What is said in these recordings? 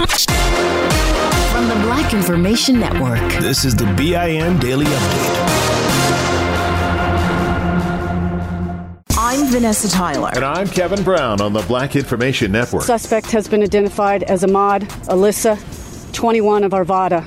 From the Black Information Network, this is the BIN Daily Update. I'm Vanessa Tyler. And I'm Kevin Brown on the Black Information Network. Suspect has been identified as Ahmad Alissa, 21 of Arvada.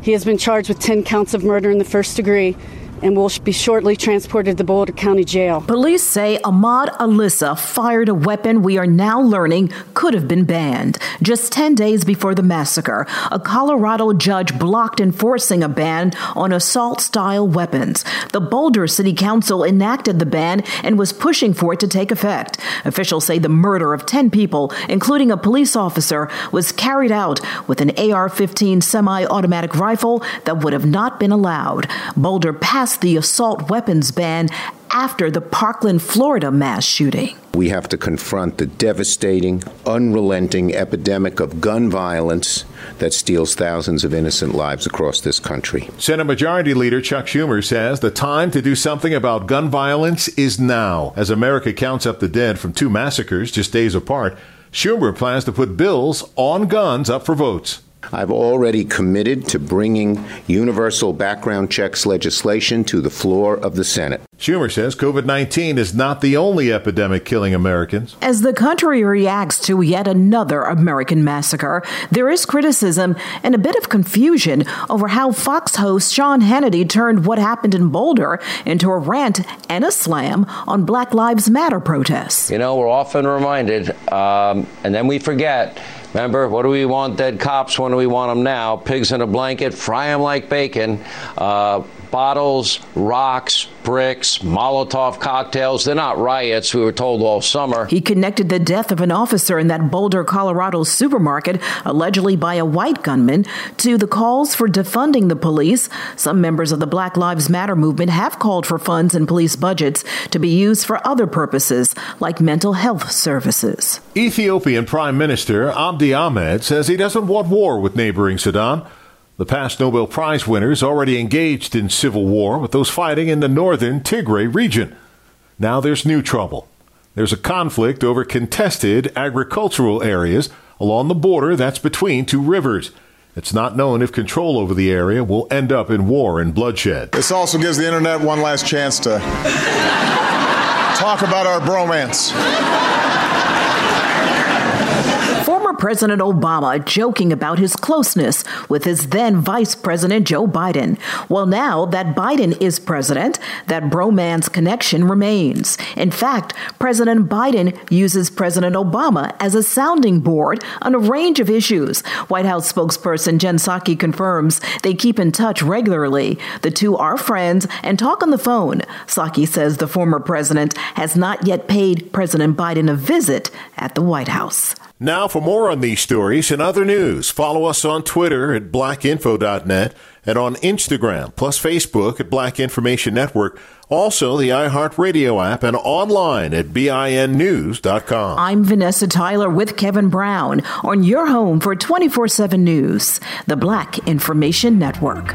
He has been charged with 10 counts of murder in the first degree and will be shortly transported to Boulder County Jail. Police say Ahmad Alissa fired a weapon we are now learning could have been banned. Just 10 days before the massacre, a Colorado judge blocked enforcing a ban on assault style weapons. The Boulder City Council enacted the ban and was pushing for it to take effect. Officials say the murder of 10 people, including a police officer, was carried out with an AR 15 semi automatic rifle that would have not been allowed. Boulder passed passed the assault weapons ban after the Parkland, Florida mass shooting. We have to confront the devastating, unrelenting epidemic of gun violence that steals thousands of innocent lives across this country. Senate Majority Leader Chuck Schumer says the time to do something about gun violence is now. As America counts up the dead from two massacres just days apart, Schumer plans to put bills on guns up for votes. I've already committed to bringing universal background checks legislation to the floor of the Senate. Schumer says COVID 19 is not the only epidemic killing Americans. As the country reacts to yet another American massacre, there is criticism and a bit of confusion over how Fox host Sean Hannity turned what happened in Boulder into a rant and a slam on Black Lives Matter protests. You know, we're often reminded, um, and then we forget Remember, what do we want dead cops? When do we want them now? Pigs in a blanket, fry them like bacon. Uh, bottles, rocks, bricks, Molotov cocktails. They're not riots, we were told all summer. He connected the death of an officer in that Boulder, Colorado supermarket, allegedly by a white gunman, to the calls for defunding the police. Some members of the Black Lives Matter movement have called for funds in police budgets to be used for other purposes, like mental health services. Ethiopian Prime Minister Abdi Ahmed says he doesn't want war with neighboring Sudan. The past Nobel Prize winners already engaged in civil war with those fighting in the northern Tigray region. Now there's new trouble. There's a conflict over contested agricultural areas along the border that's between two rivers. It's not known if control over the area will end up in war and bloodshed. This also gives the internet one last chance to talk about our bromance. President Obama joking about his closeness with his then Vice President Joe Biden. Well, now that Biden is president, that bromance connection remains. In fact, President Biden uses President Obama as a sounding board on a range of issues. White House spokesperson Jen Psaki confirms they keep in touch regularly. The two are friends and talk on the phone. Psaki says the former president has not yet paid President Biden a visit at the White House. Now, for more on these stories and other news, follow us on Twitter at blackinfo.net and on Instagram, plus Facebook at Black Information Network. Also, the iHeartRadio app and online at BINnews.com. I'm Vanessa Tyler with Kevin Brown on your home for 24 7 news, the Black Information Network.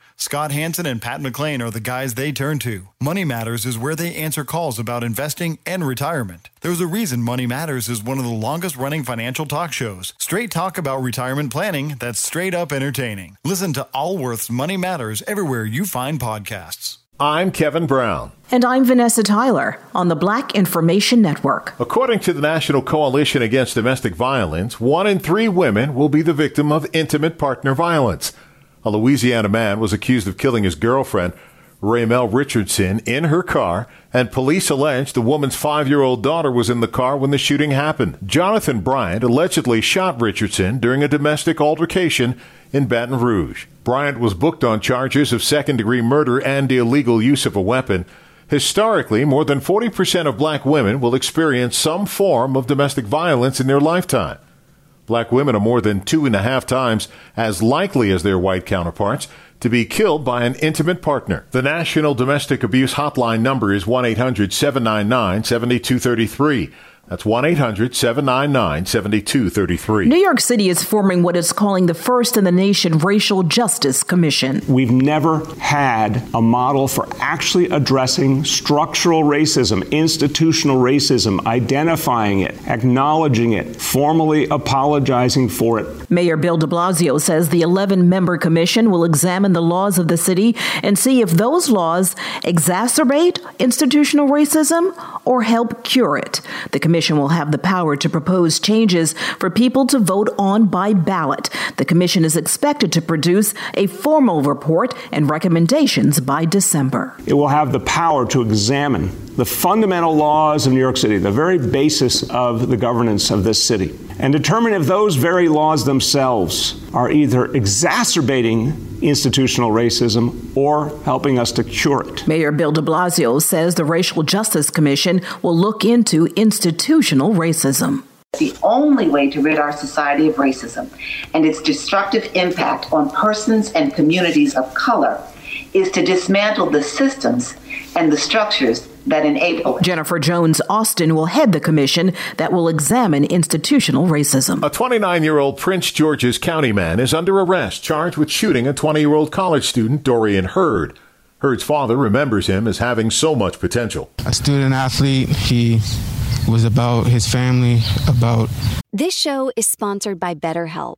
Scott Hanson and Pat McLean are the guys they turn to. Money Matters is where they answer calls about investing and retirement. There's a reason Money Matters is one of the longest running financial talk shows. Straight talk about retirement planning that's straight up entertaining. Listen to Allworth's Money Matters everywhere you find podcasts. I'm Kevin Brown. And I'm Vanessa Tyler on the Black Information Network. According to the National Coalition Against Domestic Violence, one in three women will be the victim of intimate partner violence. A Louisiana man was accused of killing his girlfriend, Raymel Richardson, in her car, and police allege the woman's five year old daughter was in the car when the shooting happened. Jonathan Bryant allegedly shot Richardson during a domestic altercation in Baton Rouge. Bryant was booked on charges of second degree murder and illegal use of a weapon. Historically, more than 40% of black women will experience some form of domestic violence in their lifetime. Black women are more than two and a half times as likely as their white counterparts to be killed by an intimate partner. The National Domestic Abuse Hotline number is 1 800 799 7233. That's 1 800 799 7233. New York City is forming what it's calling the first in the nation Racial Justice Commission. We've never had a model for actually addressing structural racism, institutional racism, identifying it, acknowledging it, formally apologizing for it. Mayor Bill de Blasio says the 11 member commission will examine the laws of the city and see if those laws exacerbate institutional racism or help cure it. The commission Commission will have the power to propose changes for people to vote on by ballot. The Commission is expected to produce a formal report and recommendations by December. It will have the power to examine the fundamental laws of New York City, the very basis of the governance of this city, and determine if those very laws themselves are either exacerbating institutional racism or helping us to cure it. Mayor Bill de Blasio says the Racial Justice Commission will look into institutional racism. The only way to rid our society of racism and its destructive impact on persons and communities of color is to dismantle the systems and the structures that enable it. Jennifer Jones Austin will head the commission that will examine institutional racism. A 29 year old Prince George's County man is under arrest charged with shooting a 20 year old college student, Dorian Hurd. Hurd's father remembers him as having so much potential. A student athlete, he was about his family, about. This show is sponsored by BetterHelp.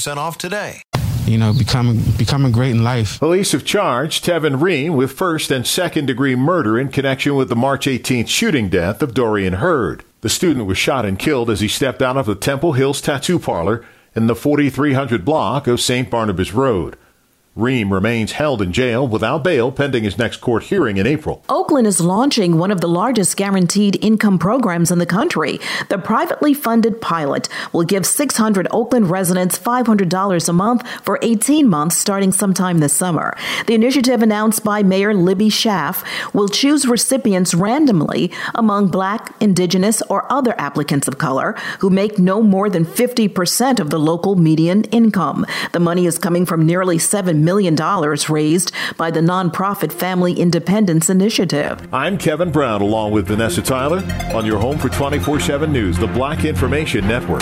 off today you know, becoming becoming great in life. Police have charged Tevin Ream with first and second degree murder in connection with the March 18th shooting death of Dorian Hurd. The student was shot and killed as he stepped out of the Temple Hills Tattoo Parlor in the 4300 block of St. Barnabas Road. Ream remains held in jail without bail pending his next court hearing in April. Oakland is launching one of the largest guaranteed income programs in the country. The privately funded pilot will give 600 Oakland residents $500 a month for 18 months starting sometime this summer. The initiative announced by Mayor Libby Schaaf will choose recipients randomly among black, indigenous, or other applicants of color who make no more than 50% of the local median income. The money is coming from nearly 7 million raised by the nonprofit Family Independence Initiative. I'm Kevin Brown, along with Vanessa Tyler, on your home for 24 7 News, the Black Information Network.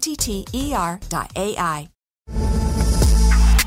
T T E R dot A I.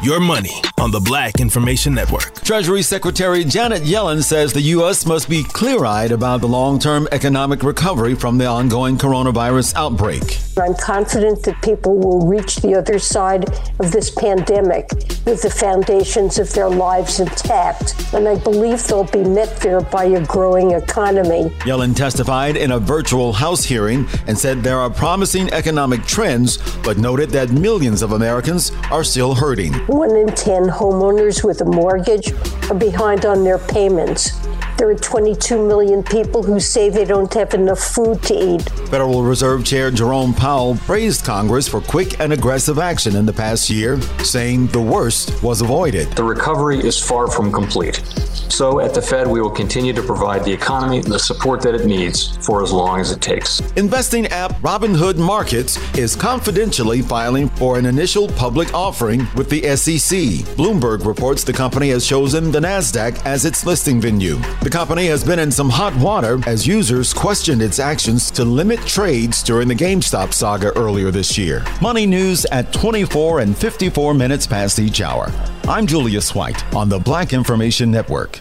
your money on the Black Information Network. Treasury Secretary Janet Yellen says the U.S. must be clear eyed about the long term economic recovery from the ongoing coronavirus outbreak. I'm confident that people will reach the other side of this pandemic with the foundations of their lives intact, and I believe they'll be met there by a growing economy. Yellen testified in a virtual House hearing and said there are promising economic trends, but noted that millions of Americans are still hurting. One in 10 homeowners with a mortgage are behind on their payments. There are 22 million people who say they don't have enough food to eat. Federal Reserve Chair Jerome Powell praised Congress for quick and aggressive action in the past year, saying the worst was avoided. The recovery is far from complete. So at the Fed, we will continue to provide the economy the support that it needs for as long as it takes. Investing app Robinhood Markets is confidentially filing for an initial public offering with the SEC. Bloomberg reports the company has chosen the NASDAQ as its listing venue. The company has been in some hot water as users questioned its actions to limit trades during the GameStop saga earlier this year. Money news at 24 and 54 minutes past each hour. I'm Julius White on the Black Information Network.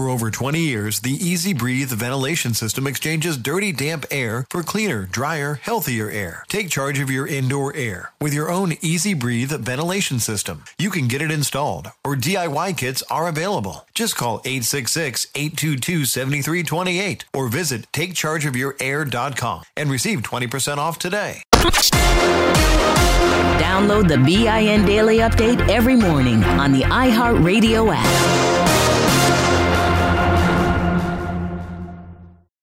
For over 20 years, the Easy Breathe ventilation system exchanges dirty, damp air for cleaner, drier, healthier air. Take charge of your indoor air with your own Easy Breathe ventilation system. You can get it installed, or DIY kits are available. Just call 866 822 7328 or visit takechargeofyourair.com and receive 20% off today. Download the BIN Daily Update every morning on the iHeartRadio app.